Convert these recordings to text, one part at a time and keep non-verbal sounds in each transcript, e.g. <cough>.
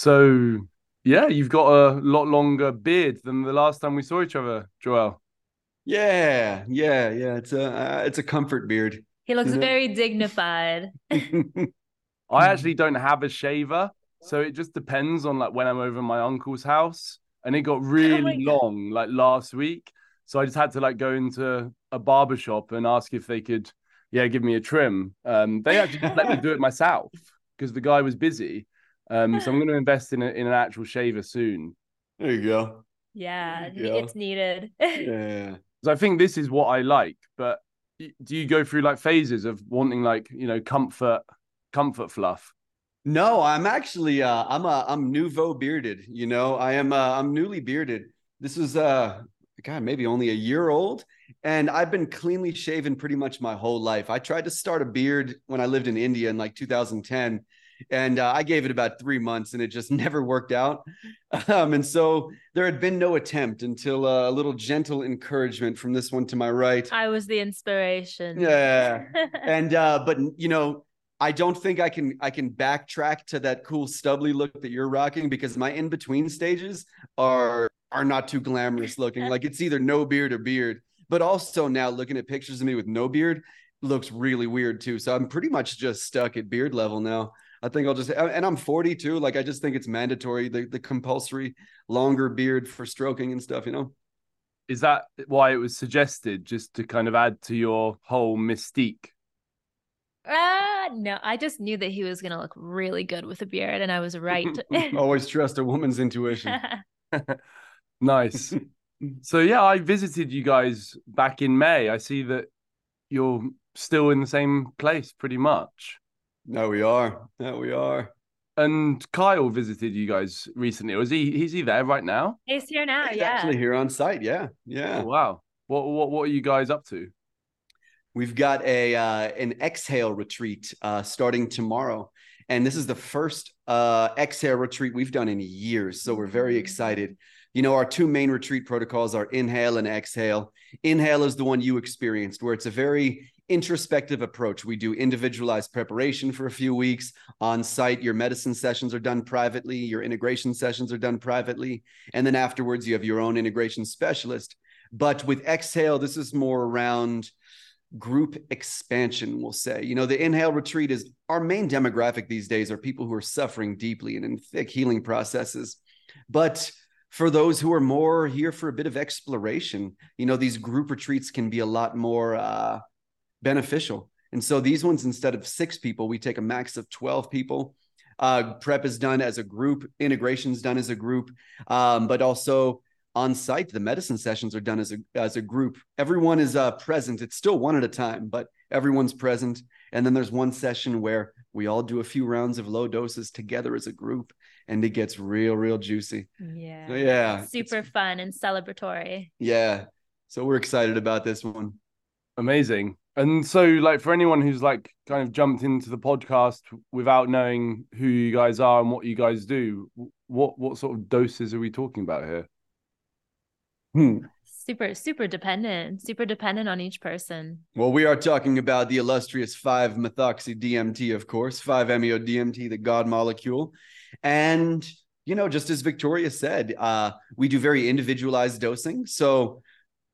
So yeah, you've got a lot longer beard than the last time we saw each other, Joel. Yeah, yeah, yeah. It's a uh, it's a comfort beard. He looks very dignified. <laughs> I actually don't have a shaver, so it just depends on like when I'm over my uncle's house, and it got Oh really long like last week. So I just had to like go into a barber shop and ask if they could, yeah, give me a trim. Um, they actually just let me do it myself because the guy was busy. Um, so I'm going to invest in a, in an actual shaver soon. There you go. Yeah, Yeah. it's needed. <laughs> Yeah. So I think this is what I like. But do you go through like phases of wanting like you know comfort, comfort fluff? No, I'm actually uh I'm a I'm nouveau bearded, you know. I am uh I'm newly bearded. This is uh god, maybe only a year old and I've been cleanly shaven pretty much my whole life. I tried to start a beard when I lived in India in like 2010 and uh, I gave it about 3 months and it just <laughs> never worked out. Um and so there had been no attempt until uh, a little gentle encouragement from this one to my right. I was the inspiration. Yeah. <laughs> and uh but you know i don't think i can i can backtrack to that cool stubbly look that you're rocking because my in between stages are are not too glamorous looking like it's either no beard or beard but also now looking at pictures of me with no beard looks really weird too so i'm pretty much just stuck at beard level now i think i'll just and i'm 42. like i just think it's mandatory the, the compulsory longer beard for stroking and stuff you know Is that why it was suggested just to kind of add to your whole mystique? Ah, no, I just knew that he was gonna look really good with a beard, and I was right. <laughs> always trust a woman's intuition <laughs> <laughs> Nice. so yeah, I visited you guys back in May. I see that you're still in the same place pretty much. No, we are. No, we are. And Kyle visited you guys recently. Was he he's he there right now? He's here now. He's Yeah. actually here on site. Yeah, yeah. Oh, wow. What what what are you guys up to? We've got a uh, an exhale retreat uh, starting tomorrow, and this is the first uh, exhale retreat we've done in years. So we're very excited. You know, our two main retreat protocols are inhale and exhale. Inhale is the one you experienced, where it's a very introspective approach. We do individualized preparation for a few weeks on site. Your medicine sessions are done privately, your integration sessions are done privately. And then afterwards, you have your own integration specialist. But with exhale, this is more around group expansion, we'll say. You know, the inhale retreat is our main demographic these days are people who are suffering deeply and in thick healing processes. But for those who are more here for a bit of exploration, you know, these group retreats can be a lot more uh, beneficial. And so these ones, instead of six people, we take a max of 12 people. Uh, prep is done as a group, integration is done as a group, um, but also on site, the medicine sessions are done as a as a group. Everyone is uh, present. It's still one at a time, but everyone's present. And then there's one session where we all do a few rounds of low doses together as a group, and it gets real, real juicy. Yeah. So, yeah, Super fun and celebratory. yeah. So we're excited about this one. Amazing. And so, like, for anyone who's like kind of jumped into the podcast without knowing who you guys are and what you guys do, what what sort of doses are we talking about here? Hmm. Super, super dependent. Super dependent on each person. Well, we are talking about the illustrious 5 methoxy DMT, of course, 5 MEO DMT, the God molecule. And, you know, just as Victoria said, uh, we do very individualized dosing. So,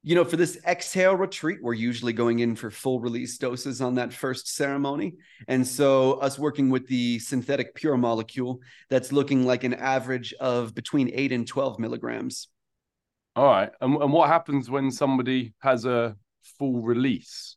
you know, for this exhale retreat, we're usually going in for full release doses on that first ceremony. And so, us working with the synthetic pure molecule, that's looking like an average of between 8 and 12 milligrams. All right. And and what happens when somebody has a full release?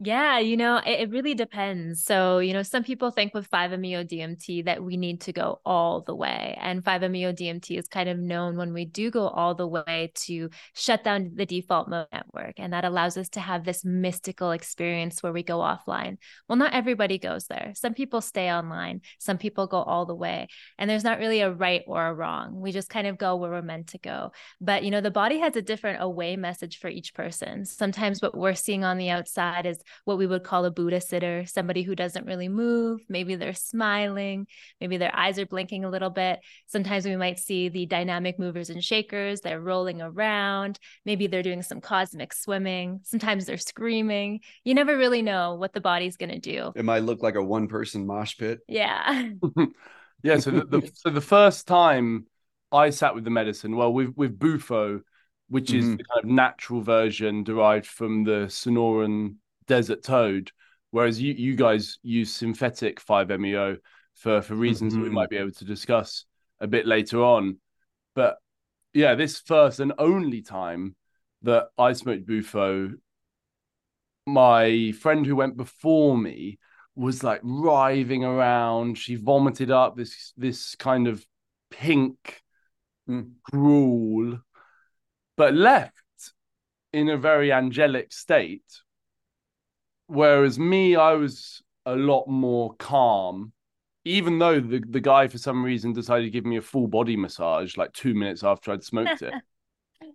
Yeah, you know, it, it really depends. So, you know, some people think with 5-MeO DMT that we need to go all the way. And 5-MeO DMT is kind of known when we do go all the way to shut down the default mode network. And that allows us to have this mystical experience where we go offline. Well, not everybody goes there. Some people stay online, some people go all the way. And there's not really a right or a wrong. We just kind of go where we're meant to go. But, you know, the body has a different away message for each person. Sometimes what we're seeing on the outside is what we would call a Buddha sitter, somebody who doesn't really move. Maybe they're smiling, maybe their eyes are blinking a little bit. Sometimes we might see the dynamic movers and shakers, they're rolling around. Maybe they're doing some cosmic swimming. Sometimes they're screaming. You never really know what the body's going to do. It might look like a one person mosh pit. Yeah. <laughs> <laughs> Yeah, so the, the so the first time I sat with the medicine, well, with with Bufo, which is Mhm. the kind of natural version derived from the Sonoran desert toad, whereas you you guys use synthetic 5-MeO for for reasons that we might be able to discuss a bit later on. But yeah, this first and only time that I smoked Bufo, my friend who went before me was like writhing around. She vomited up this this kind of pink Mm. gruel, but left in a very angelic state. Whereas me, I was a lot more calm. Even though the, the guy for some reason decided to give me a full body massage like two minutes after I'd smoked it. <laughs>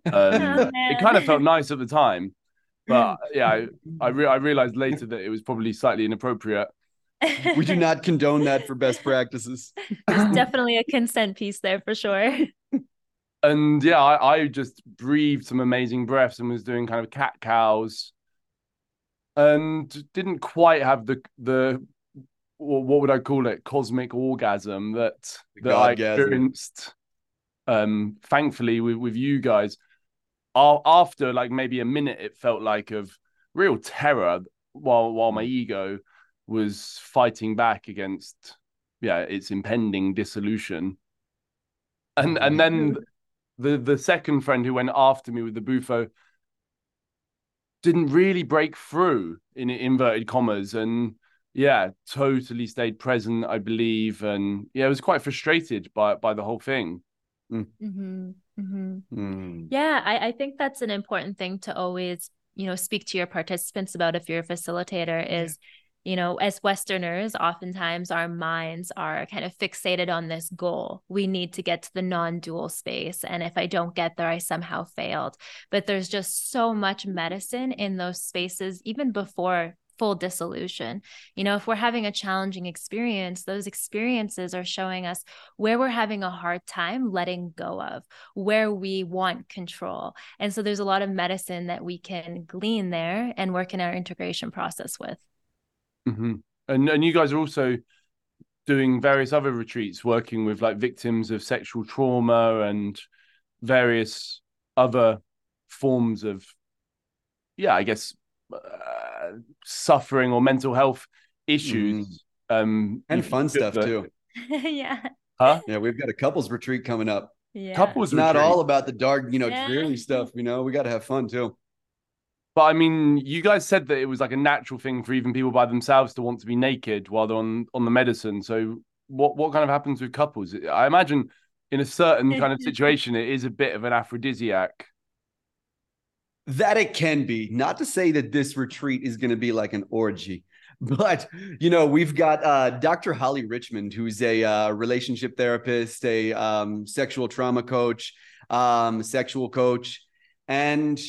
Um, Oh, it kind of felt nice at the time, but yeah, I I, re- I realized later that it was probably slightly inappropriate. we do not condone that for best practices. <laughs> There's definitely a consent piece there for sure. and yeah, I, I just breathed some amazing breaths and was doing kind of cat cows, and didn't quite have the the what would I call it? Cosmic orgasm that The that I experienced. Um, thankfully with with you guys, after like maybe a minute, it felt like of real terror while while my ego was fighting back against yeah its impending dissolution. And and then the the second friend who went after me with the bufo didn't really break through in inverted commas and yeah totally stayed present i believe and yeah I was quite frustrated by by the whole thing. Hmm hmm Mm. Yeah, I, I think that's an important thing to always, you know, speak to your participants about if you're a facilitator is, you know, as Westerners, oftentimes our minds are kind of fixated on this goal. We need to get to the non-dual space. And if I don't get there, I somehow failed. But there's just so much medicine in those spaces, even before full dissolution. You know, if we're having a challenging experience, those experiences are showing us where we're having a hard time letting go of where we want control. And so there's a lot of medicine that we can glean there and work in our integration process with. Hmm and and you guys are also doing various other retreats working with like victims of sexual trauma and various other forms of yeah i guess uh, suffering or mental health issues um And fun stuff that- too. <laughs> yeah. huh Yeah, we've got a couples retreat coming up. Yeah. couples It's not retreat. all about the dark, you know, Yeah. dreary stuff. You know, we got to have fun too. But i mean you guys said that it was like a natural thing for even people by themselves to want to be naked while they're on on the medicine so what what kind of happens with couples i imagine in a certain kind of <laughs> situation it is a bit of an aphrodisiac That it can be. Not to say that this retreat is going to be like an orgy, but you know, we've got uh, Dr. Holly Richmond, who's a uh, relationship therapist, a um, sexual trauma coach, um, sexual coach, and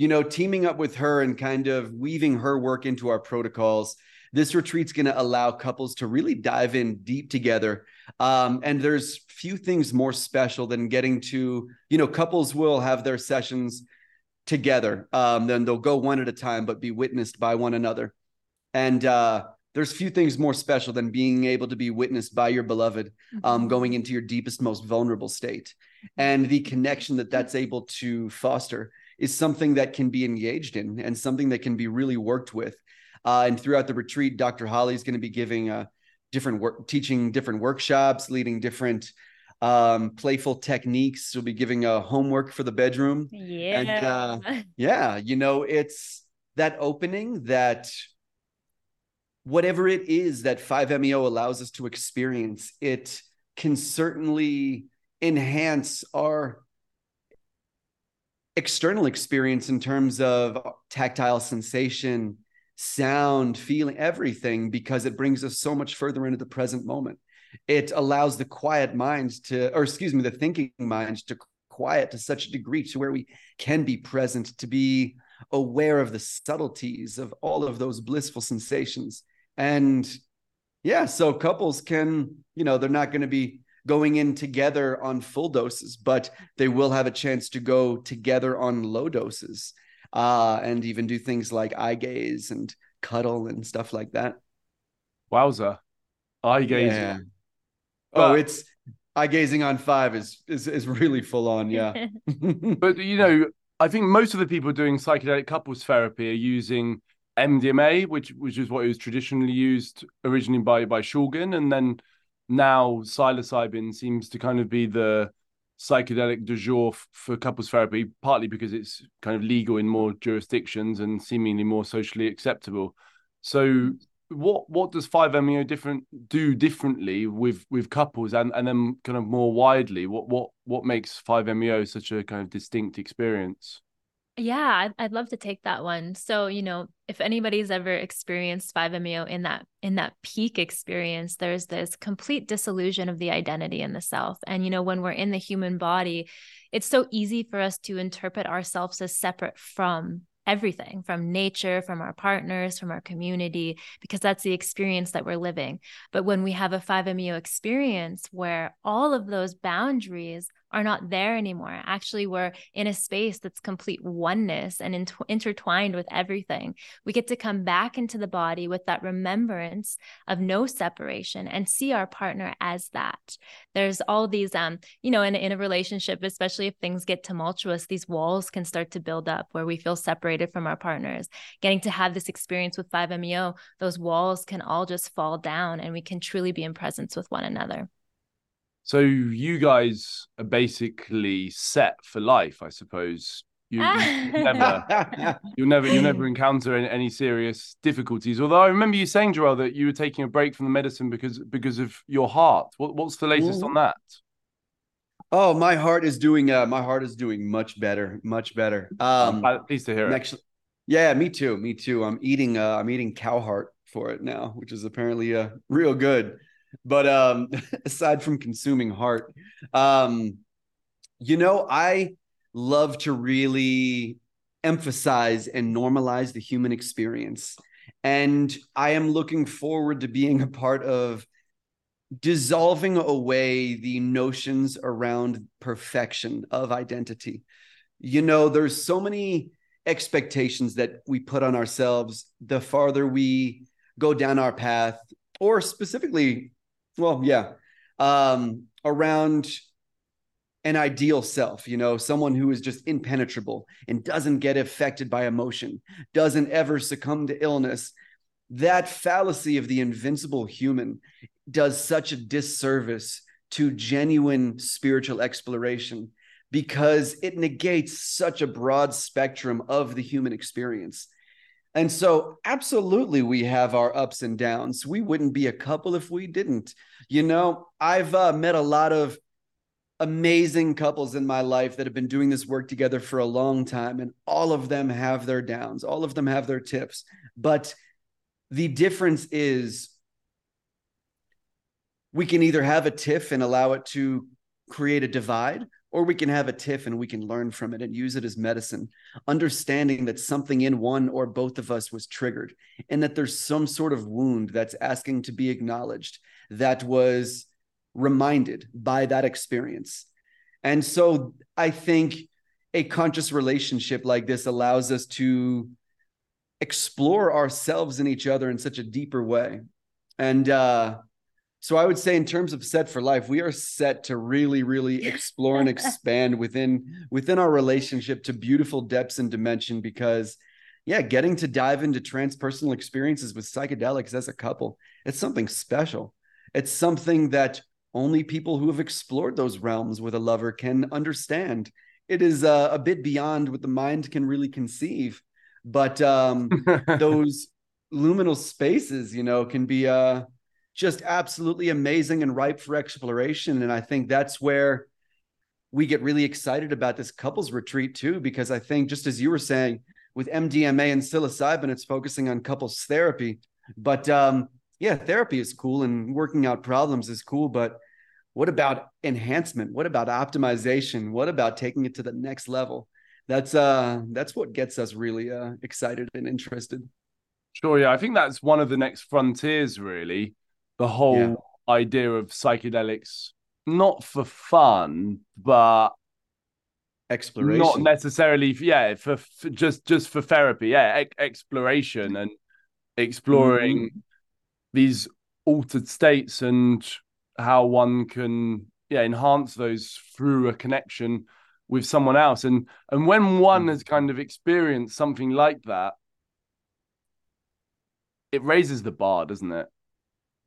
you know, teaming up with her and kind of weaving her work into our protocols. This retreat's going to allow couples to really dive in deep together. Um, and there's few things more special than getting to, you know, couples will have their sessions together. Um, then they'll go one at a time, but be witnessed by one another. And uh, there's few things more special than being able to be witnessed by your beloved, um, going into your deepest, most vulnerable state. And the connection that that's able to foster is something that can be engaged in and something that can be really worked with. Uh, and throughout the retreat, Dr. Holly is going to be giving uh, different work, teaching different workshops, leading different um, playful techniques. She'll be giving a homework for the bedroom. Yeah. uh, Yeah, you know, it's that opening that whatever it is that 5MEO allows us to experience, it can certainly enhance our external experience in terms of tactile sensation, sound, feeling, everything, because it brings us so much further into the present moment. It allows the quiet mind to, or excuse me, the thinking mind to quiet to such a degree to where we can be present, to be aware of the subtleties of all of those blissful sensations. And yeah, so couples can, you know, they're not going to be going in together on full doses, but they will have a chance to go together on low doses uh, and even do things like eye gaze and cuddle and stuff like that. Wowza. Eye gazing. Yeah. oh, it's eye gazing on five is is is really full on. Yeah. <laughs> <laughs> but you know, I think most of the people doing psychedelic couples therapy are using MDMA, which which is what it was traditionally used originally by by Shulgin, and then now psilocybin seems to kind of be the psychedelic du jour for couples therapy, partly because it's kind of legal in more jurisdictions and seemingly more socially acceptable. So, what what does 5-MeO different do differently with with couples and and then kind of more widely? What what what makes 5-MeO such a kind of distinct experience? Yeah, I'd, love to take that one. So, you know, if anybody's ever experienced 5-MeO in that in that peak experience, there's this complete disillusion of the identity in the self. And you know, when we're in the human body, it's so easy for us to interpret ourselves as separate from everything from nature, from our partners, from our community, because that's the experience that we're living. But when we have a 5-MeO experience where all of those boundaries are not there anymore. Actually, we're in a space that's complete oneness and int- intertwined with everything. We get to come back into the body with that remembrance of no separation and see our partner as that. There's all these, um, you know, in, in a relationship, especially if things get tumultuous, these walls can start to build up where we feel separated from our partners. Getting to have this experience with 5-MeO, those walls can all just fall down and we can truly be in presence with one another. So you guys are basically set for life, I suppose. You, you <laughs> never, you'll never, you'll never encounter any, any, serious difficulties. Although I remember you saying, Joel, that you were taking a break from the medicine because because of your heart. What, what's the latest on that? Oh, my heart is doing. Uh, my heart is doing much better, much better. Um, I'm pleased to hear it. yeah, me too. Me too. I'm eating. Uh, I'm eating cow heart for it now, which is apparently uh, real good. But um, <laughs> aside from consuming heart, um, you know, I love to really emphasize and normalize the human experience. And I am looking forward to being a part of dissolving away the notions around perfection of identity. You know, there's so many expectations that we put on ourselves the farther we go down our path, or specifically well, yeah, um, around an ideal self, you know, someone who is just impenetrable and doesn't get affected by emotion, doesn't ever succumb to illness. That fallacy of the invincible human does such a disservice to genuine spiritual exploration because it negates such a broad spectrum of the human experience. And so, absolutely, we have our ups and downs. We wouldn't be a couple if we didn't. You know, I've uh, met a lot of amazing couples in my life that have been doing this work together for a long time, and all of them have their downs, all of them have their tips. But the difference is we can either have a tiff and allow it to create a divide, or we can have a tiff and we can learn from it and use it as medicine understanding that something in one or both of us was triggered and that there's some sort of wound that's asking to be acknowledged that was reminded by that experience. And so i think a conscious relationship like this allows us to explore ourselves and each other in such a deeper way. And uh so I would say, in terms of set for life, we are set to really, really <laughs> explore and expand within within our relationship to beautiful depths and dimension. Because, yeah, getting to dive into transpersonal experiences with psychedelics as a couple, it's something special. It's something that only people who have explored those realms with a lover can understand. It is uh, a bit beyond what the mind can really conceive, but um, <laughs> those luminal spaces, you know, can be uh just absolutely amazing and ripe for exploration. And I think that's where we get really excited about this couples retreat too, because I think just as you were saying, with MDMA and psilocybin, it's focusing on couples therapy. But um, yeah, therapy is cool and working out problems is cool. But what about enhancement? What about optimization? What about taking it to the next level? That's uh that's what gets us really uh excited and interested. Sure, yeah. I think that's one of the next frontiers, really the whole yeah. idea of psychedelics not for fun but exploration. not necessarily yeah for, for just just for therapy. Yeah e- exploration and exploring mm-hmm. these altered states and how one can yeah enhance those through a connection with someone else. And and when one has kind of experienced something like that it raises the bar doesn't it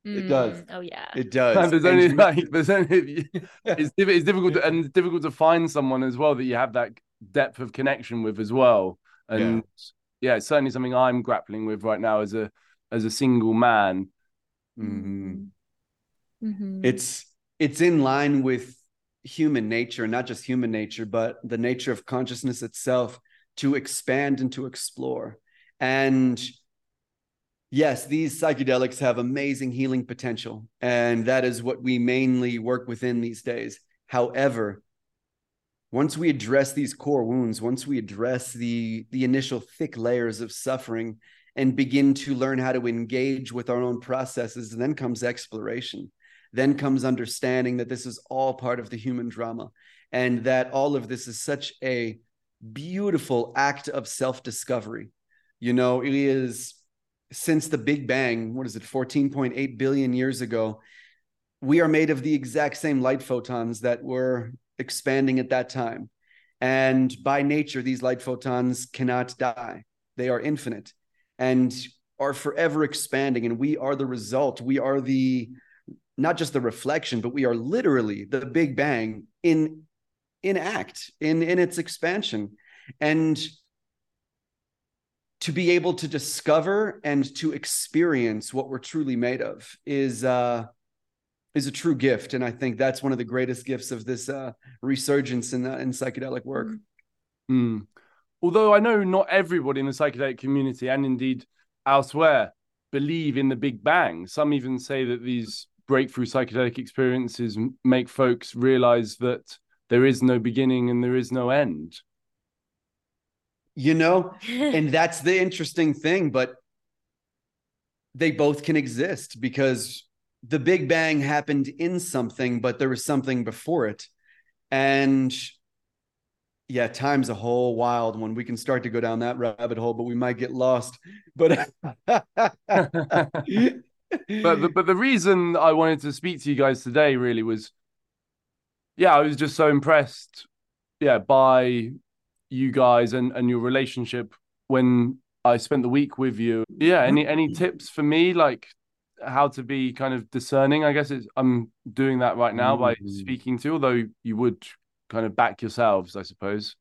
It does. Mm, Oh yeah. It does. and there's only like there's only it's, it's difficult to, and it's difficult to find someone as well that you have that depth of connection with as well and yeah, it's certainly something i'm grappling with right now as a as a single man Mhm. Mhm. it's it's in line with human nature not just human nature but the nature of consciousness itself to expand and to explore and yes these psychedelics have amazing healing potential and that is what we mainly work within these days. However once we address these core wounds once we address the the initial thick layers of suffering and begin to learn how to engage with our own processes then comes exploration. Then comes understanding that this is all part of the human drama and that all of this is such a beautiful act of self-discovery. You know it is since the big bang what is it 14.8 billion years ago we are made of the exact same light photons that were expanding at that time. And by nature these light photons cannot die. They are infinite and are forever expanding. And we are the result. We are the not just the reflection but we are literally the big bang in in act in in its expansion. And to be able to discover and to experience what we're truly made of is uh is a true gift and i think that's one of the greatest gifts of this uh resurgence in uh, in psychedelic work Hmm. Although I know not everybody in the psychedelic community and indeed elsewhere believe in the Big Bang. Some even say that these breakthrough psychedelic experiences make folks realize that there is no beginning and there is no end. You know? <laughs> And that's the interesting thing but they both can exist because the big bang happened in something but there was something before it. And yeah time's a whole wild one. We can start to go down that rabbit hole but we might get lost. But <laughs> but the, but the reason I wanted to speak to you guys today really was, yeah, I was just so impressed, yeah, by you guys and and your relationship when I spent the week with you. Yeah, any any tips for me like how to be kind of discerning? I guess it's I'm doing that right now by Mhm. speaking to, although you would kind of back yourselves, I suppose.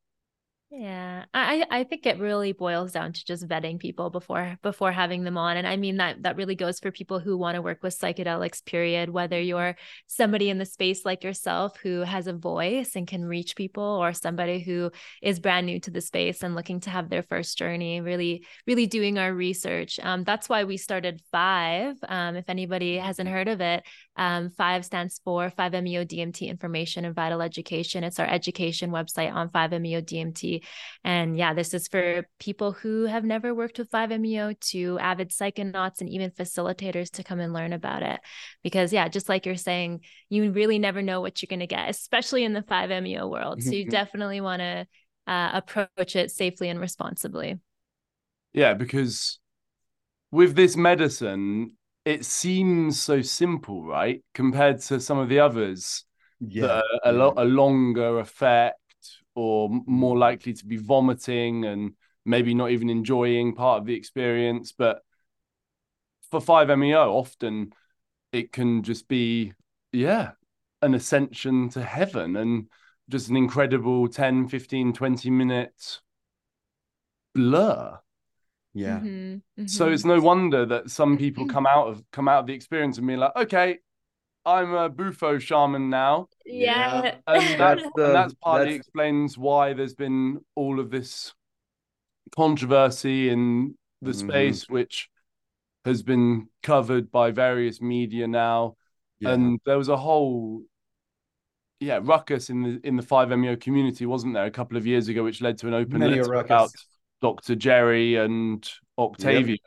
Yeah, I I think it really boils down to just vetting people before before having them on, and I mean that that really goes for people who want to work with psychedelics. Period. Whether you're somebody in the space like yourself who has a voice and can reach people, or somebody who is brand new to the space and looking to have their first journey, really really doing our research. Um, that's why we started Five. Um, if anybody hasn't heard of it, um, Five stands for Five MEO DMT Information and Vital Education. It's our education website on Five MEO DMT. And yeah, this is for people who have never worked with 5MEO to avid psychonauts and even facilitators to come and learn about it. Because yeah, just like you're saying, you really never know what you're going to get, especially in the 5MEO world. So you definitely want to uh, approach it safely and responsibly. Yeah, because with this medicine, it seems so simple, right? Compared to some of the others. yeah that are a lot a longer effect or more likely to be vomiting and maybe not even enjoying part of the experience. But for 5meo often it can just be yeah an ascension to heaven and just an incredible 10 15 20 minute blur. Yeah. Mhm, so mhm. it's no wonder that some people come out of come out of the experience and be like okay i'm a bufo shaman now yeah. and <laughs> That's that, the- and that's partly that's- explains why there's been all of this controversy in the Mhm. space, which has been covered by various media now. yeah. And there was a whole yeah ruckus in the in the 5MEO community, wasn't there, a couple of years ago, which led to an open Many letter about Dr. Jerry and Octavio.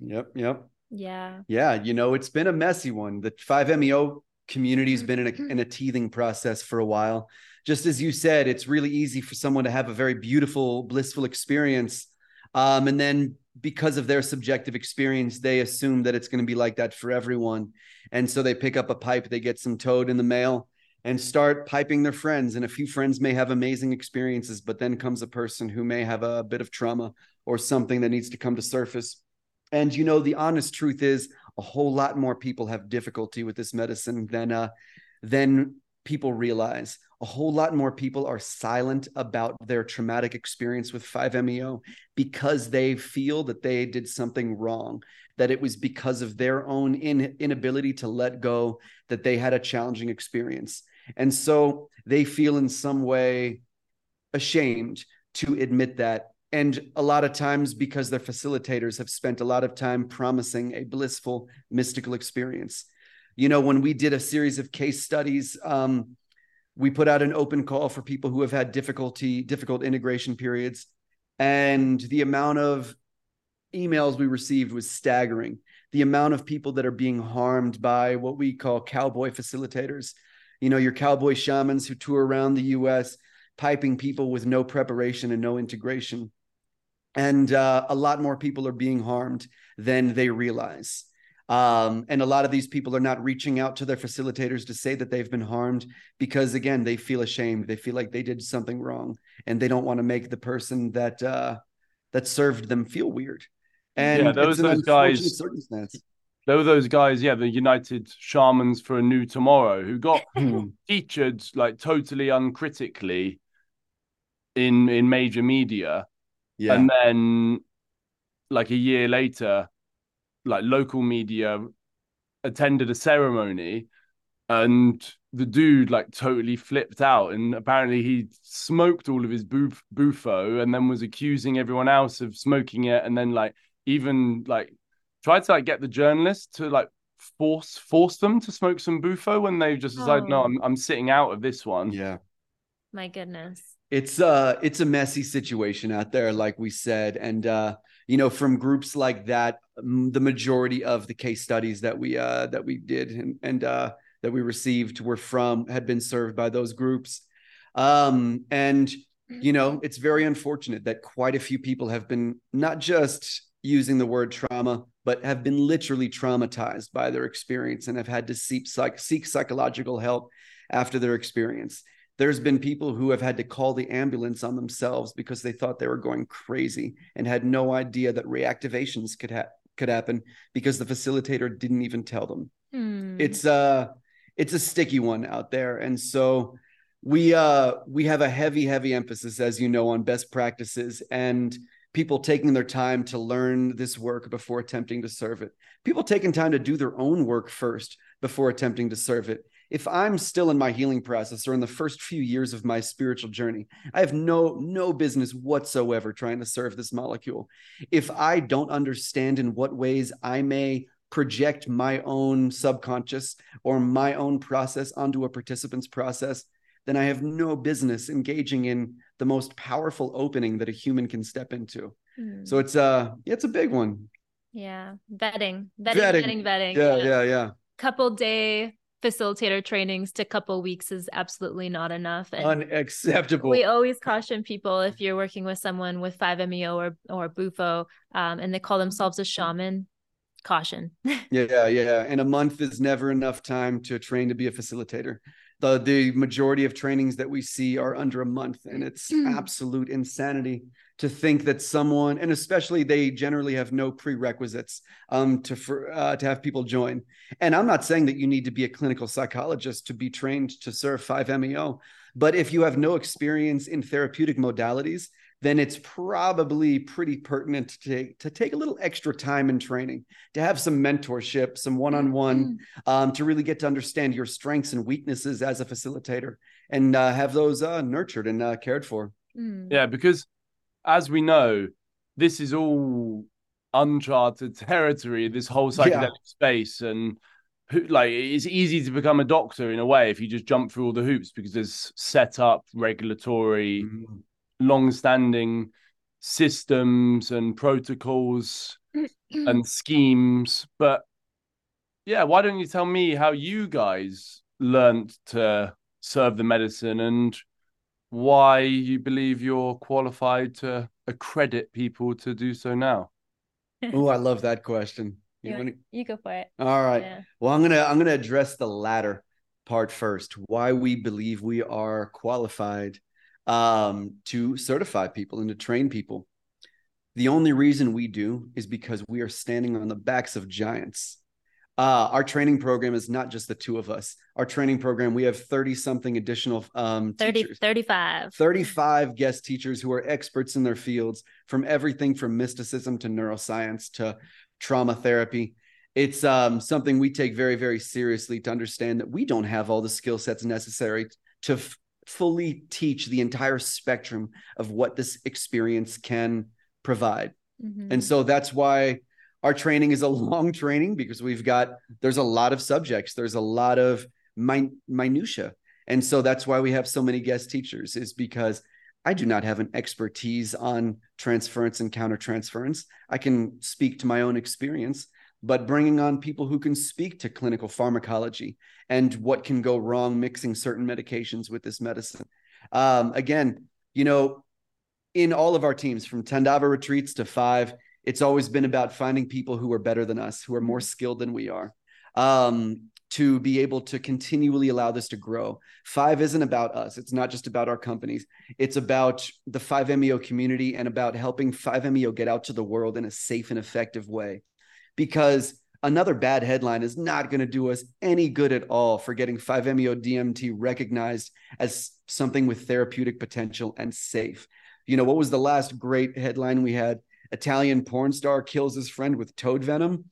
yep yep yeah. Yeah, you know, it's been a messy one. The 5MEO community's been in a, in a <clears throat> teething process for a while. Just as you said, it's really easy for someone to have a very beautiful, blissful experience um, and then because of their subjective experience, they assume that it's going to be like that for everyone. And so they pick up a pipe, they get some toad in the mail and start piping their friends. And a few friends may have amazing experiences, but then comes a person who may have a bit of trauma or something that needs to come to surface. And you know, the honest truth is a whole lot more people have difficulty with this medicine than uh, than people realize. A whole lot more people are silent about their traumatic experience with 5-MeO because they feel that they did something wrong, that it was because of their own in, inability to let go that they had a challenging experience. And so they feel in some way ashamed to admit that and a lot of times because their facilitators have spent a lot of time promising a blissful mystical experience. You know when we did a series of case studies um, we put out an open call for people who have had difficulty difficult integration periods. And the amount of emails we received was staggering. The amount of people that are being harmed by what we call cowboy facilitators. You know your cowboy shamans who tour around the us piping people with no preparation and no integration and uh, a lot more people are being harmed than they realize. Um, and a lot of these people are not reaching out to their facilitators to say that they've been harmed because, again, they feel ashamed. They feel like they did something wrong, and they don't want to make the person that uh, that served them feel weird. And yeah, those those guys. Circumstance. Those those guys, yeah, the United Shamans for a New Tomorrow, who got <laughs> featured like totally uncritically in in major media yeah. And then like a year later, like local media attended a ceremony and the dude like totally flipped out. And apparently he smoked all of his boof- bufo and then was accusing everyone else of smoking it. And then like even like tried to like get the journalists to like force force them to smoke some bufo when they just decided oh. no I'm, I'm sitting out of this one. Yeah. My goodness it's uh it's a messy situation out there like we said and uh you know from groups like that the majority of the case studies that we uh that we did and, and uh that we received were from had been served by those groups. Um and you know it's very unfortunate that quite a few people have been not just using the word trauma but have been literally traumatized by their experience and have had to seek, psych- seek psychological help after their experience there's been people who have had to call the ambulance on themselves because they thought they were going crazy and had no idea that reactivations could ha- could happen because the facilitator didn't even tell them. Hmm. It's a uh, it's a sticky one out there, and so we uh we have a heavy heavy emphasis, as you know, on best practices and people taking their time to learn this work before attempting to serve it. People taking time to do their own work first before attempting to serve it if I'm still in my healing process or in the first few years of my spiritual journey, I have no no business whatsoever trying to serve this molecule. If I don't understand in what ways I may project my own subconscious or my own process onto a participant's process, then I have no business engaging in the most powerful opening that a human can step into. Mm. So it's a uh, it's a big one. Yeah, vetting, vetting, vetting, vetting. vetting. Yeah, yeah, yeah, yeah. Couple day facilitator trainings to couple weeks is absolutely not enough. And Unacceptable. We always caution people if you're working with someone with 5-MeO or or Bufo, um, and they call themselves a shaman, caution. <laughs> yeah, yeah. And a month is never enough time to train to be a facilitator. The the majority of trainings that we see are under a month, and it's absolute insanity to think that someone, and especially they generally have no prerequisites um, to for, uh, to have people join. And I'm not saying that you need to be a clinical psychologist to be trained to serve 5-MeO, but if you have no experience in therapeutic modalities, then it's probably pretty pertinent to take, to take a little extra time in training, to have some mentorship, some one-on-one, mm-hmm. um, to really get to understand your strengths and weaknesses as a facilitator, and uh, have those uh, nurtured and uh, cared for. Mm. Yeah, because as we know, this is all uncharted territory, this whole psychedelic yeah. space. And like it's easy to become a doctor in a way if you just jump through all the hoops because there's set up regulatory, mm-hmm. Long standing systems and protocols <clears throat> and schemes. But yeah, why don't you tell me how you guys learned to serve the medicine and why you believe you're qualified to accredit people to do so now. <laughs> Oh, I love that question. You, wanna- you go for it. All right. Yeah. Well, I'm gonna I'm gonna address the latter part first. Why we believe we are qualified um, to certify people and to train people. The only reason we do is because we are standing on the backs of giants. Uh, our training program is not just the two of us. Our training program, we have 30 something additional um, 30, teachers. 35. 35 guest teachers who are experts in their fields from everything from mysticism to neuroscience to trauma therapy. It's um, something we take very, very seriously to understand that we don't have all the skill sets necessary to f- fully teach the entire spectrum of what this experience can provide. Mhm. And so that's why our training is a <laughs> long training because we've got there's a lot of subjects, there's a lot of min- minutia. And so that's why we have so many guest teachers is because I do not have an expertise on transference and countertransference. I can speak to my own experience, but bringing on people who can speak to clinical pharmacology and what can go wrong mixing certain medications with this medicine. Um, again, you know, in all of our teams from Tandava retreats to five, it's always been about finding people who are better than us, who are more skilled than we are, um, to be able to continually allow this to grow. Five isn't about us. It's not just about our companies. It's about the 5MEO community and about helping 5MEO get out to the world in a safe and effective way. Because another bad headline is not going to do us any good at all for getting 5MEO DMT recognized as something with therapeutic potential and safe. You know, what was the last great headline we had? Italian porn star kills his friend with toad venom.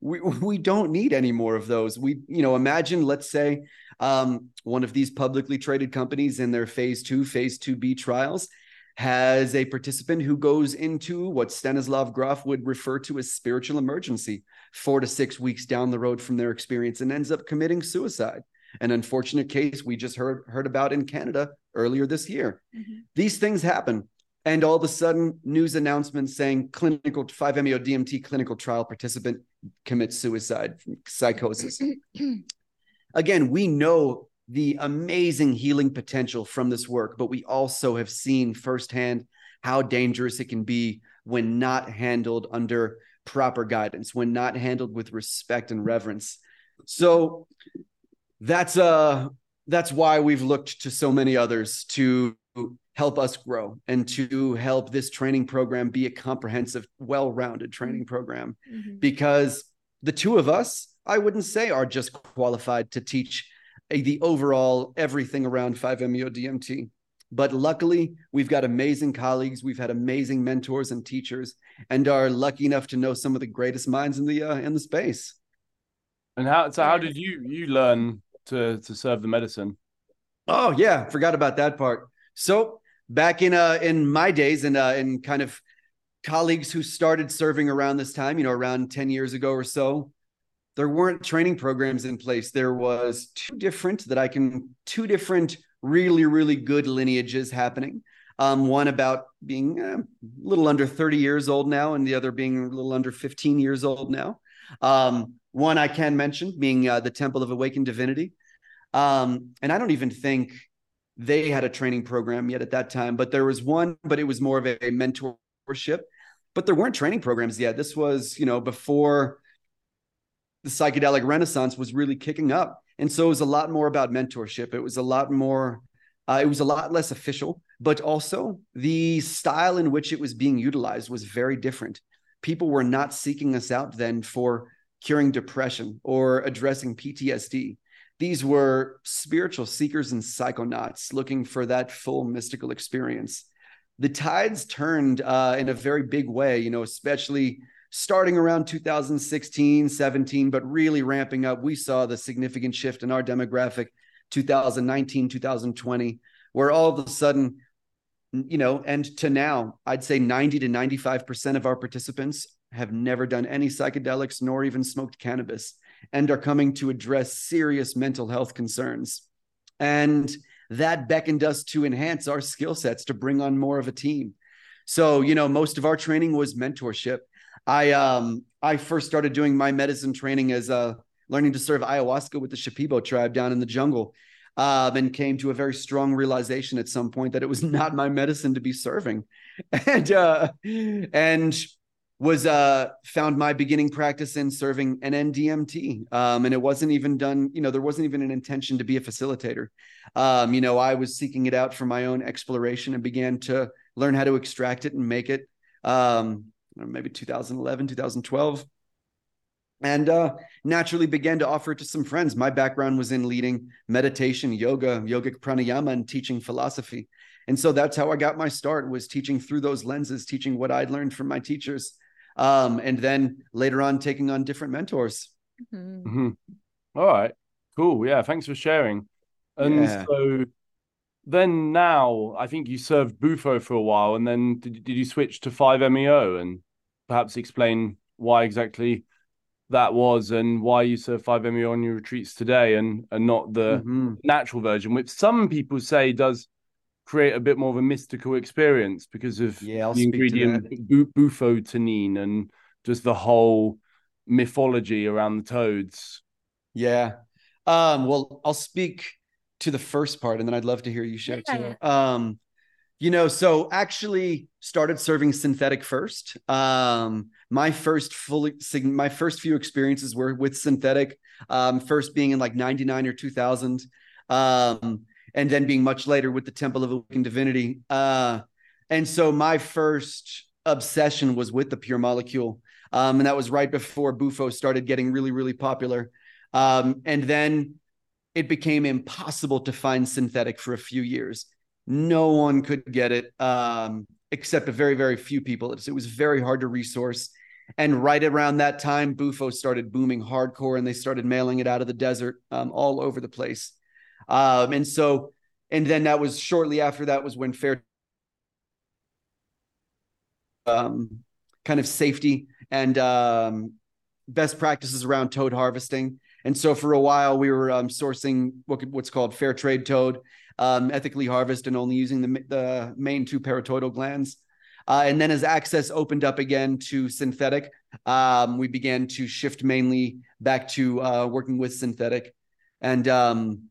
We, <laughs> we don't need any more of those. We, you know, imagine, let's say, um, one of these publicly traded companies in their phase two, phase 2B trials has a participant who goes into what Stanislav Grof would refer to as spiritual emergency four to six weeks down the road from their experience and ends up committing suicide. An unfortunate case we just heard heard about in Canada earlier this year. Mhm. These things happen. And all of a sudden, news announcements saying clinical 5-MeO DMT clinical trial participant commits suicide, psychosis. <clears throat> Again, we know the amazing healing potential from this work, but we also have seen firsthand how dangerous it can be when not handled under proper guidance, when not handled with respect and reverence. So that's uh that's why we've looked to so many others to help us grow and to help this training program be a comprehensive, well-rounded training program Mhm. because the two of us, I wouldn't say are just qualified to teach a, the overall everything around 5-MeO DMT. But luckily, we've got amazing colleagues, we've had amazing mentors and teachers, and are lucky enough to know some of the greatest minds in the uh, in the space. And how so? How did you you learn to to serve the medicine? Oh yeah, forgot about that part. So back in uh in my days and uh in kind of colleagues who started serving around this time, you know, around 10 years ago or so, there weren't training programs in place. There was two different that I can two different really really good lineages happening. Um, one about being uh, a little under 30 years old now, and the other being a little under 15 years old now. Um, one I can mention being uh, the Temple of Awakened Divinity. Um, and I don't even think they had a training program yet at that time, but there was one, but it was more of a mentorship. But there weren't training programs yet. This was, you know, before the psychedelic renaissance was really kicking up. And so it was a lot more about mentorship. It was a lot more, uh, it was a lot less official, but also the style in which it was being utilized was very different. People were not seeking us out then for curing depression or addressing PTSD these were spiritual seekers and psychonauts looking for that full mystical experience. The tides turned uh, in a very big way, you know, especially starting around 2016, 17, but really ramping up. We saw the significant shift in our demographic 2019, 2020, where all of a sudden, you know, and to now, I'd say 90 to 95% of our participants have never done any psychedelics nor even smoked cannabis and are coming to address serious mental health concerns. And that beckoned us to enhance our skill sets to bring on more of a team. So, you know, most of our training was mentorship. I um I first started doing my medicine training as uh learning to serve ayahuasca with the Shipibo tribe down in the jungle. Um, and came to a very strong realization at some point that it was <laughs> not my medicine to be serving. <laughs> And uh and was uh found my beginning practice in serving an NDMT. Um, and it wasn't even done, you know, there wasn't even an intention to be a facilitator. Um, you know, I was seeking it out for my own exploration and began to learn how to extract it and make it. Um, maybe 2011, 2012 and uh, naturally began to offer it to some friends. My background was in leading meditation, yoga, yogic pranayama, and teaching philosophy. And so that's how I got my start was teaching through those lenses, teaching what I'd learned from my teachers. Um, and then later on taking on different mentors. Mm-hmm. Mm-hmm. All right, cool. Yeah, thanks for sharing. And yeah. so then now I think you served Bufo for a while and then did, did you switch to 5MEO and perhaps explain why exactly that was and why you serve 5MEO on your retreats today and and not the mm-hmm. natural version which some people say does create a bit more of a mystical experience because of yeah, the ingredient bu- bufotenine and just the whole mythology around the toads. Yeah. Um well i'll speak to the first part and then i'd love to hear you share yeah. too um you know, so actually started serving synthetic first. Um, my first fully, my first few experiences were with synthetic. Um, first being in like '99 or 2000, um, and then being much later with the Temple of Awakened Divinity. Uh, and so my first obsession was with the pure molecule, um, and that was right before Bufo started getting really, really popular. Um, and then it became impossible to find synthetic for a few years no one could get it um, except a very, very few people. It was very hard to resource. And right around that time, Bufo started booming hardcore and they started mailing it out of the desert um, all over the place. Um, and so, and then that was shortly after that was when Fair um, kind of safety and um, best practices around toad harvesting. And so for a while, we were um, sourcing what, what's called fair trade toad um, ethically harvested and only using the, the main two parotidal glands. Uh, and then as access opened up again to synthetic, um, we began to shift mainly back to uh, working with synthetic. And um,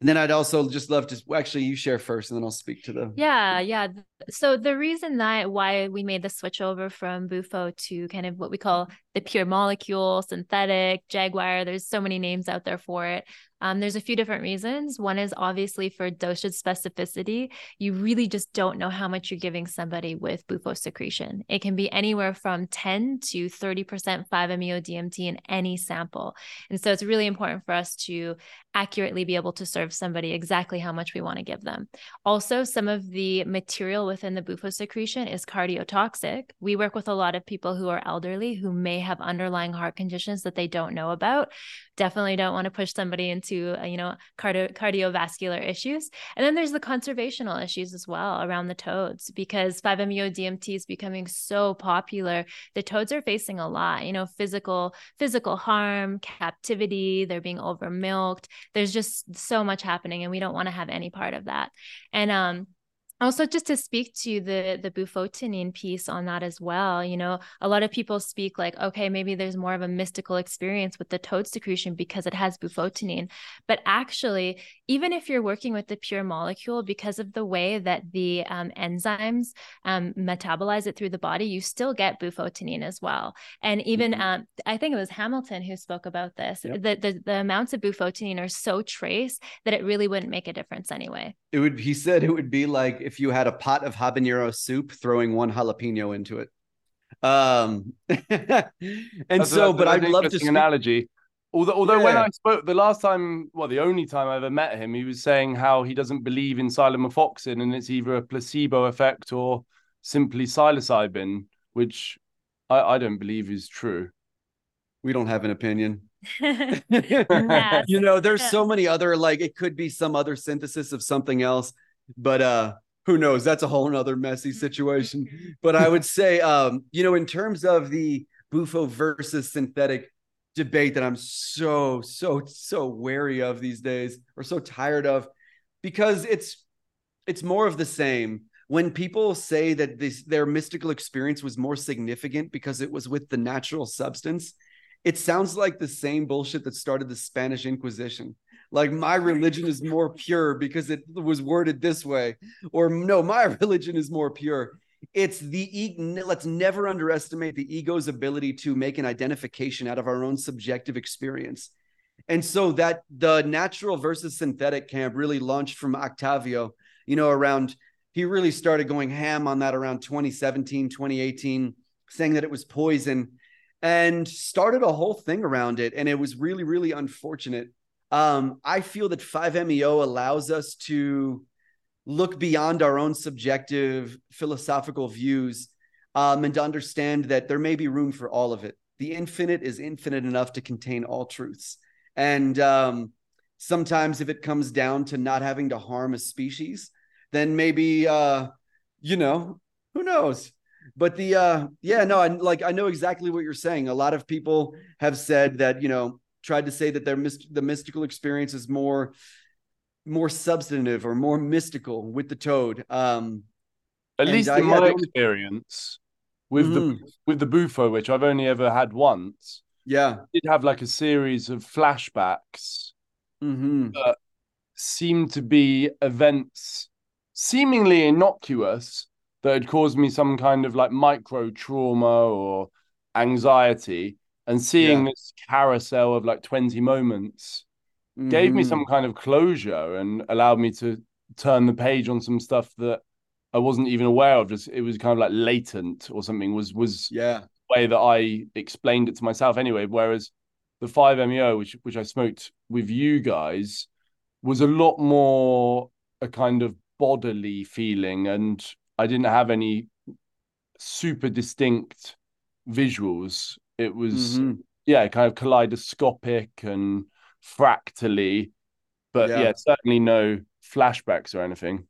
and then I'd also just love to actually you share first, and then I'll speak to them. Yeah, yeah. So the reason that why we made the switch over from Bufo to kind of what we call the pure molecule, synthetic, Jaguar. There's so many names out there for it. Um, there's a few different reasons. One is obviously for dosage specificity. You really just don't know how much you're giving somebody with bufo secretion. It can be anywhere from 10 to 30% 5-MeO DMT in any sample. And so it's really important for us to accurately be able to serve somebody exactly how much we want to give them. Also, some of the material within the bufo secretion is cardiotoxic. We work with a lot of people who are elderly who may have underlying heart conditions that they don't know about definitely don't want to push somebody into uh, you know cardio- cardiovascular issues. And then there's the conservational issues as well around the toads because 5-meo dmt is becoming so popular. The toads are facing a lot you know physical physical harm captivity they're being over milked there's just so much happening and we don't want to have any part of that. And um also just to speak to the the bufotenine piece on that as well you know a lot of people speak like okay maybe there's more of a mystical experience with the toad secretion because it has bufotenine but actually even if you're working with the pure molecule because of the way that the um, enzymes um, metabolize it through the body you still get bufotenine as well and even mm-hmm. um, i think it was hamilton who spoke about this yep. the, the the amounts of bufotenine are so trace that it really wouldn't make a difference anyway it would he said it would be like if you had a pot of habanero soup throwing one jalapeno into it. Um, <laughs> and that's, so, that's, but I'd love to speak- analogy. Although, although yeah. when I spoke the last time, well, the only time I ever met him, he was saying how he doesn't believe in psilomethoxin and it's either a placebo effect or simply psilocybin, which I, I don't believe is true. We don't have an opinion. <laughs> <laughs> you know, there's so many other like it could be some other synthesis of something else, but uh who knows? That's a whole nother messy situation. But I would say, um, you know, in terms of the Bufo versus synthetic debate that I'm so, so, so wary of these days, or so tired of, because it's it's more of the same. When people say that this their mystical experience was more significant because it was with the natural substance, it sounds like the same bullshit that started the Spanish Inquisition like my religion is more pure because it was worded this way or no my <laughs> religion is more pure it's the let's never underestimate the ego's ability to make an identification out of our own subjective experience. And so that the natural versus synthetic camp really launched from Octavio, you know, around he really started going ham on that around 2017, 2018, saying that it was poison and started a whole thing around it. And it was really, really unfortunate. Um, I feel that 5MEO allows us to look beyond our own subjective philosophical views um, and to understand that there may be room for all of it. The infinite is infinite enough to contain all truths. And um, sometimes, if it comes down to not having to harm a species, then maybe, uh, you know, who knows? But the, uh, yeah, no, I like, I know exactly what you're saying. A lot of people have said that, you know, tried to say that their the mystical experience is more more substantive or more mystical with the toad. Um, At least in my experience with mm-hmm. the with the bufo, which I've only ever had once. Yeah, did have like a series of flashbacks mm-hmm. that seemed to be events seemingly innocuous that had caused me some kind of like micro trauma or anxiety and seeing yeah. this carousel of like 20 moments mm-hmm. gave me some mm-hmm. kind of closure and allowed me to turn the page on some stuff that I wasn't even aware of. Just it was kind of like latent or something. Was was yeah way that I explained it to myself anyway. Whereas the five MEO, which which I smoked with you guys, was a lot more a kind of bodily feeling, and I didn't have any super distinct visuals. It was mm-hmm. yeah, kind of kaleidoscopic and fractally, but yeah. yeah, certainly no flashbacks or anything.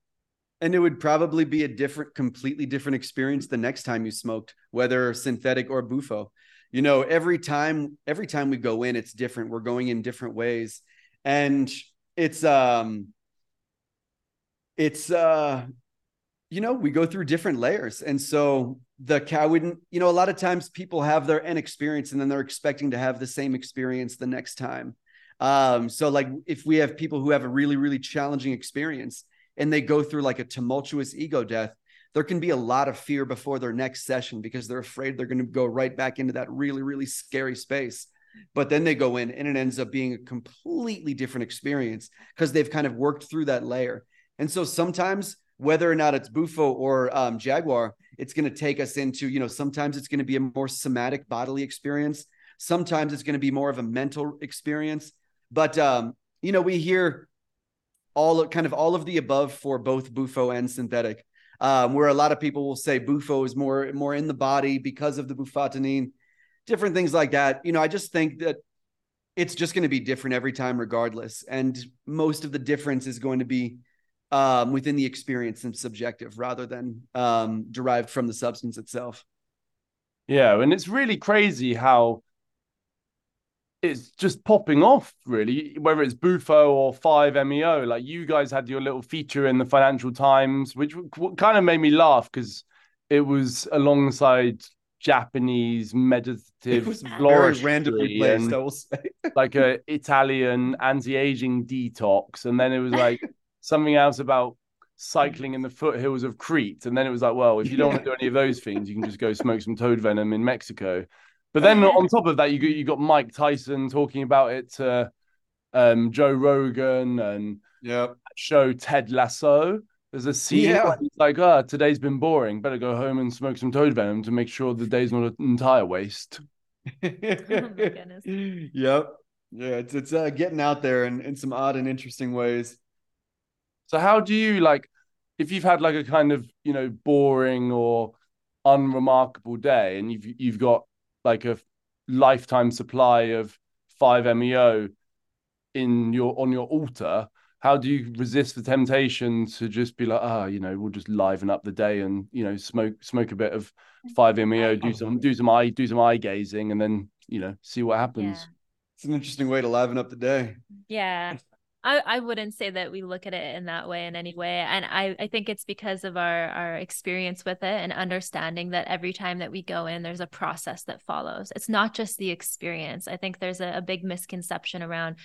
And it would probably be a different, completely different experience the next time you smoked, whether synthetic or bufo. You know, every time, every time we go in, it's different. We're going in different ways. And it's um it's uh you know, we go through different layers. And so the cow wouldn't, you know, a lot of times people have their N experience and then they're expecting to have the same experience the next time. Um, so like if we have people who have a really, really challenging experience and they go through like a tumultuous ego death, there can be a lot of fear before their next session because they're afraid they're going to go right back into that really, really scary space. But then they go in and it ends up being a completely different experience because they've kind of worked through that layer. And so sometimes, whether or not it's Bufo or um, Jaguar, it's going to take us into, you know, sometimes it's going to be a more somatic bodily experience. Sometimes it's going to be more of a mental experience. But um, you know, we hear all kind of all of the above for both Bufo and synthetic. Um, where a lot of people will say Bufo is more more in the body because of the bufotenine, different things like that. You know, I just think that it's just going to be different every time, regardless, and most of the difference is going to be um, within the experience and subjective rather than um, derived from the substance itself. Yeah, and it's really crazy how it's just popping off really whether it's bufo or 5meo like you guys had your little feature in the financial times which kind of made me laugh because it was alongside japanese meditative very randomly placed i will say like a <laughs> italian anti-aging detox and then it was like <laughs> something else about cycling in the foothills of crete and then it was like well if you don't yeah. want to do any of those things you can just go smoke some toad venom in mexico but then on top of that, you got, you got Mike Tyson talking about it to um, Joe Rogan and yeah, show Ted Lasso. There's a scene yeah. he's like, ah, oh, today's been boring. Better go home and smoke some toad venom to make sure the day's not an entire waste. <laughs> oh goodness. <laughs> Yep. Yeah, it's it's uh, getting out there in, in some odd and interesting ways. So how do you like if you've had like a kind of, you know, boring or unremarkable day and you've you've got like a lifetime supply of 5meo in your on your altar how do you resist the temptation to just be like ah oh, you know we'll just liven up the day and you know smoke smoke a bit of 5meo do some do some eye do some eye gazing and then you know see what happens yeah. it's an interesting way to liven up the day. Yeah I, I wouldn't say that we look at it in that way in any way. And I, I think it's because of our, our experience with it and understanding that every time that we go in, there's a process that follows. It's not just the experience. I think there's a, a big misconception around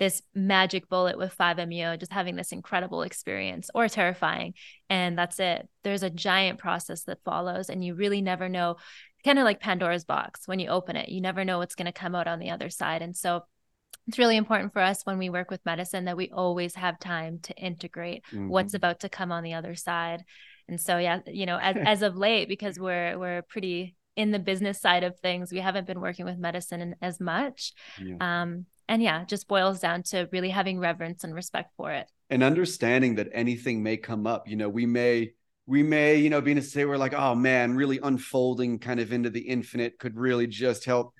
this magic bullet with 5-MeO, just having this incredible experience or terrifying. And that's it. There's a giant process that follows, and you really never know, kind of like Pandora's box. When you open it, you never know what's going to come out on the other side. And so it's really important for us when we work with medicine that we always have time to integrate mm-hmm. what's about to come on the other side. And so yeah, you know, as as of late because we're we're pretty in the business side of things, we haven't been working with medicine as much. Yeah. Um and yeah, just boils down to really having reverence and respect for it. And understanding that anything may come up, you know, we may we may, you know, be in a state where like, oh man, really unfolding kind of into the infinite could really just help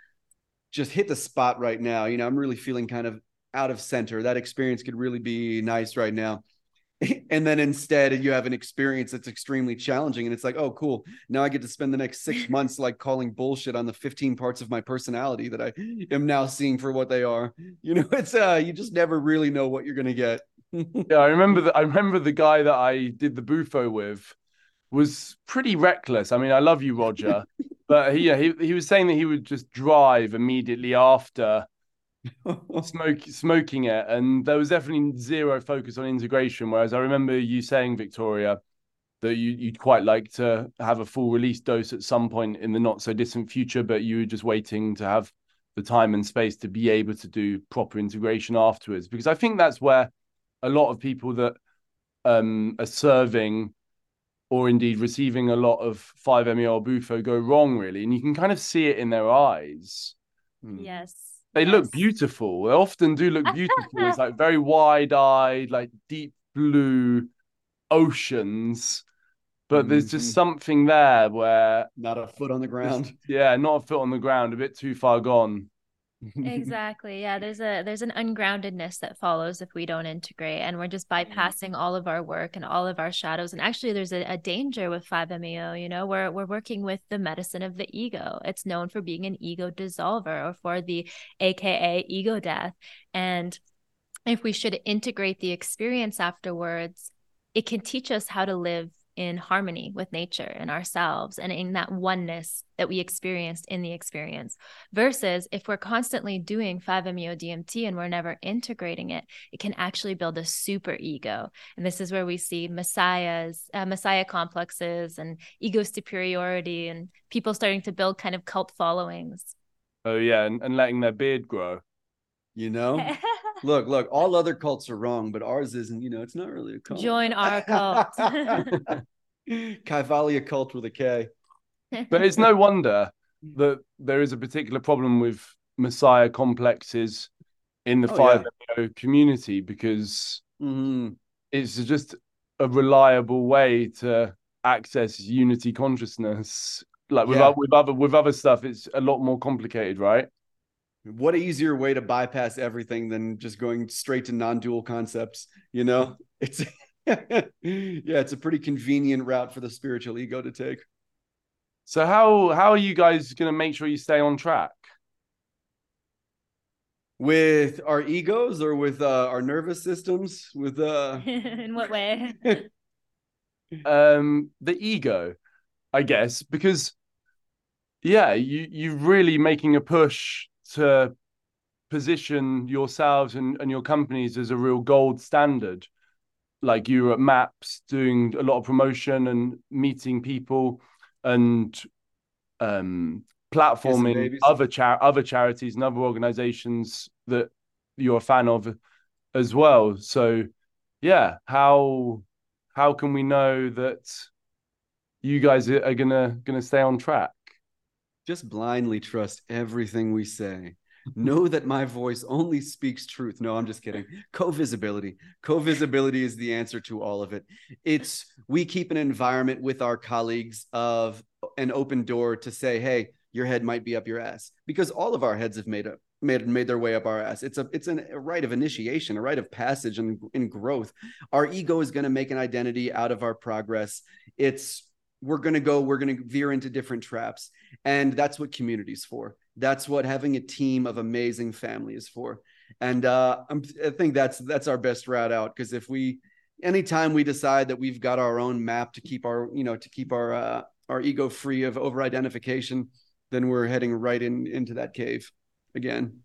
just hit the spot right now. You know, I'm really feeling kind of out of center. That experience could really be nice right now. <laughs> and then instead you have an experience that's extremely challenging and it's like oh cool now i get to spend the next six <laughs> months like calling bullshit on the 15 parts of my personality that i am now seeing for what they are <laughs> you know it's uh you just never really know what you're gonna get yeah i remember that i remember the guy that i did the bufo with was pretty reckless i mean i love you roger but he, yeah, he he was saying that he would just drive immediately after <laughs> smoke smoking it, and there was definitely zero focus on integration. Whereas I remember you saying, Victoria, that you you'd quite like to have a full release dose at some point in the not so distant future, but you were just waiting to have the time and space to be able to do proper integration afterwards. Because I think that's where a lot of people that um, are serving or indeed receiving a lot of 5-MeO Bufo go wrong, really. And you can kind of see it in their eyes. Hmm. Yes. They yes. look beautiful. They often do look <laughs> beautiful. it's like very wide eyed, like deep blue oceans. But mm-hmm. there's just mm-hmm. something there where. Not a foot on the ground. Yeah, not a foot on the ground, a bit too far gone <laughs> exactly yeah there's a there's an ungroundedness that follows if we don't integrate and we're just mm-hmm. bypassing all of our work and all of our shadows and actually there's a, a danger with 5meo you know we're, we're working with the medicine of the ego. It's known for being an ego dissolver or for the aka ego death and if we should integrate the experience afterwards it can teach us how to live in harmony with nature and ourselves and in that oneness that we experienced in the experience. Versus if we're constantly doing 5-MeO DMT and we're never integrating it, it can actually build a super ego. And this is where we see messiahs, uh, messiah complexes and ego superiority and people starting to build kind of cult followings. Oh yeah, and, and letting their beard grow. You know? <laughs> look, look, all other cults are wrong, but ours isn't, you know, it's not really a cult. Join our <laughs> cult. Kaivallia cult with a K. <laughs> But it's no wonder that there is a particular problem with Messiah complexes in the oh, five yeah. community because mm-hmm. it's just a reliable way to access unity consciousness. Like with, yeah. with other with other stuff, it's a lot more complicated, right? What easier way to bypass everything than just going straight to non-dual concepts you know? <laughs> It's yeah it's a pretty convenient route for the spiritual ego to take. So how how are you guys going to make sure you stay on track? With our egos or with uh, our nervous systems? With uh <laughs> in what way? <laughs> Um the ego i guess because yeah you you really making a push to position yourselves and, and your companies as a real gold standard like you were at maps doing a lot of promotion and meeting people and um platforming other char- other charities and other organizations that you're a fan of as well. So yeah how how can we know that you guys are gonna gonna stay on track just blindly trust everything we say. know that my voice only speaks truth. No, I'm just kidding. Co-visibility. Co-visibility is the answer to all of it. It's we keep an environment with our colleagues of an open door to say, hey, your head might be up your ass. Because all of our heads have made up made made their way up our ass. It's a it's an, a rite of initiation, a rite of passage and in growth. Our ego is going to make an identity out of our progress. It's we're going to go we're going to veer into different traps and that's what community's for that's what having a team of amazing family is for and uh, I think that's that's our best route out because if we anytime we decide that we've got our own map to keep our you know to keep our uh, our ego free of over identification, then we're heading right in into that cave again.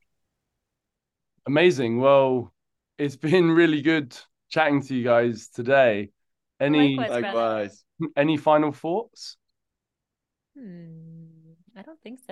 Amazing. Well, it's been really good chatting to you guys today. Any Likewise. Likewise. any final thoughts? Hmm, I don't think so.